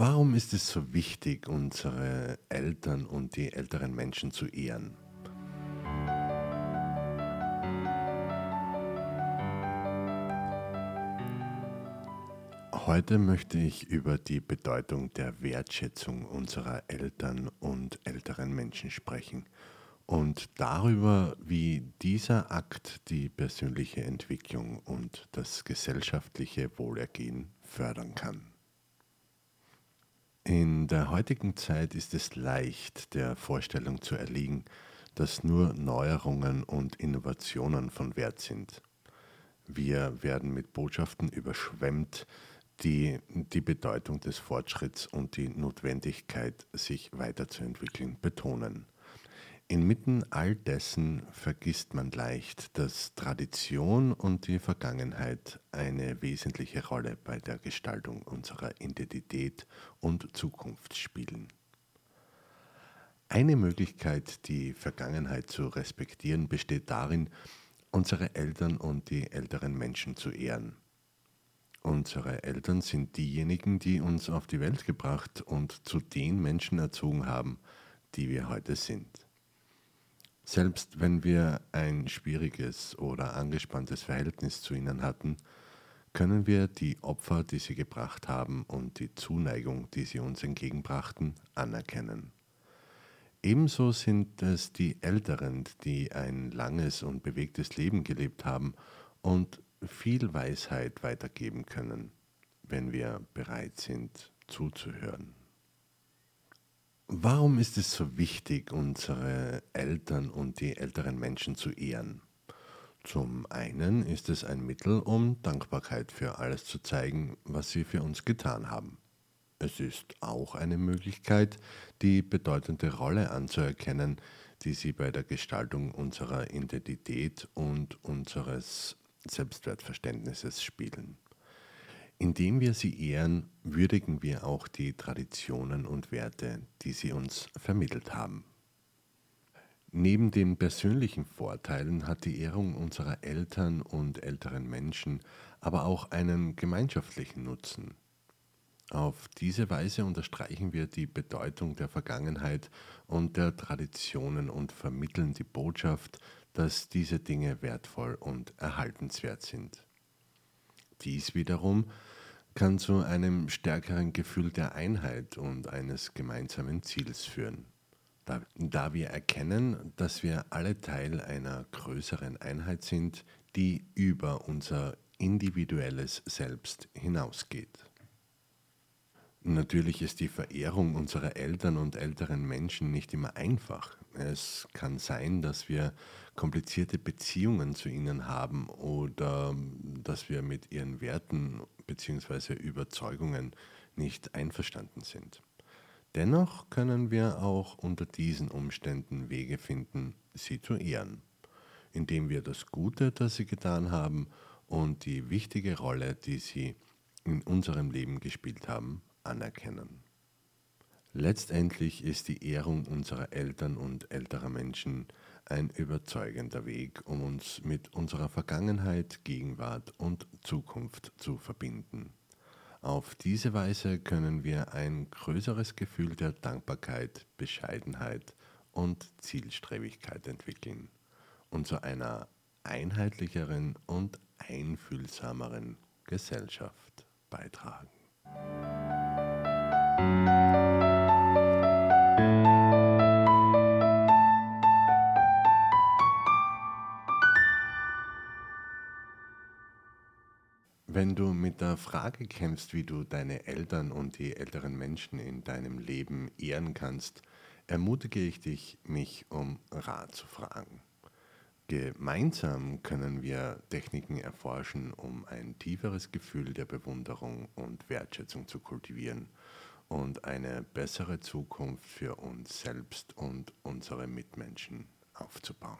Warum ist es so wichtig, unsere Eltern und die älteren Menschen zu ehren? Heute möchte ich über die Bedeutung der Wertschätzung unserer Eltern und älteren Menschen sprechen und darüber, wie dieser Akt die persönliche Entwicklung und das gesellschaftliche Wohlergehen fördern kann. In der heutigen Zeit ist es leicht, der Vorstellung zu erliegen, dass nur Neuerungen und Innovationen von Wert sind. Wir werden mit Botschaften überschwemmt, die die Bedeutung des Fortschritts und die Notwendigkeit, sich weiterzuentwickeln, betonen. Inmitten all dessen vergisst man leicht, dass Tradition und die Vergangenheit eine wesentliche Rolle bei der Gestaltung unserer Identität und Zukunft spielen. Eine Möglichkeit, die Vergangenheit zu respektieren, besteht darin, unsere Eltern und die älteren Menschen zu ehren. Unsere Eltern sind diejenigen, die uns auf die Welt gebracht und zu den Menschen erzogen haben, die wir heute sind. Selbst wenn wir ein schwieriges oder angespanntes Verhältnis zu ihnen hatten, können wir die Opfer, die sie gebracht haben und die Zuneigung, die sie uns entgegenbrachten, anerkennen. Ebenso sind es die Älteren, die ein langes und bewegtes Leben gelebt haben und viel Weisheit weitergeben können, wenn wir bereit sind zuzuhören. Warum ist es so wichtig, unsere Eltern und die älteren Menschen zu ehren? Zum einen ist es ein Mittel, um Dankbarkeit für alles zu zeigen, was sie für uns getan haben. Es ist auch eine Möglichkeit, die bedeutende Rolle anzuerkennen, die sie bei der Gestaltung unserer Identität und unseres Selbstwertverständnisses spielen. Indem wir sie ehren, würdigen wir auch die Traditionen und Werte, die sie uns vermittelt haben. Neben den persönlichen Vorteilen hat die Ehrung unserer Eltern und älteren Menschen aber auch einen gemeinschaftlichen Nutzen. Auf diese Weise unterstreichen wir die Bedeutung der Vergangenheit und der Traditionen und vermitteln die Botschaft, dass diese Dinge wertvoll und erhaltenswert sind. Dies wiederum kann zu einem stärkeren Gefühl der Einheit und eines gemeinsamen Ziels führen. Da, da, wir erkennen, dass wir alle Teil einer größeren Einheit sind, die über unser individuelles Selbst hinausgeht. Natürlich ist die Verehrung unserer Eltern und älteren Menschen nicht immer einfach. Es kann sein, dass wir komplizierte Beziehungen zu ihnen haben oder dass wir mit ihren Werten bzw. Überzeugungen nicht einverstanden sind. Dennoch können wir auch unter diesen Umständen Wege finden, sie zu ehren, indem wir das Gute, das sie getan haben und die wichtige Rolle, die sie in unserem Leben gespielt haben, anerkennen. Letztendlich ist die Ehrung unserer Eltern und älterer Menschen ein überzeugender Weg, um uns mit unserer Vergangenheit, Gegenwart und Zukunft zu verbinden. Auf diese Weise können wir ein größeres Gefühl der Dankbarkeit, Bescheidenheit und Zielstrebigkeit entwickeln und zu einer einheitlicheren und einfühlsameren Gesellschaft beitragen. Wenn du mit der Frage kämpfst, wie du deine Eltern und die älteren Menschen in deinem Leben ehren kannst, ermutige ich dich, mich um Rat zu fragen. Gemeinsam können wir Techniken erforschen, um ein tieferes Gefühl der Bewunderung und Wertschätzung zu kultivieren und eine bessere Zukunft für uns selbst und unsere Mitmenschen aufzubauen.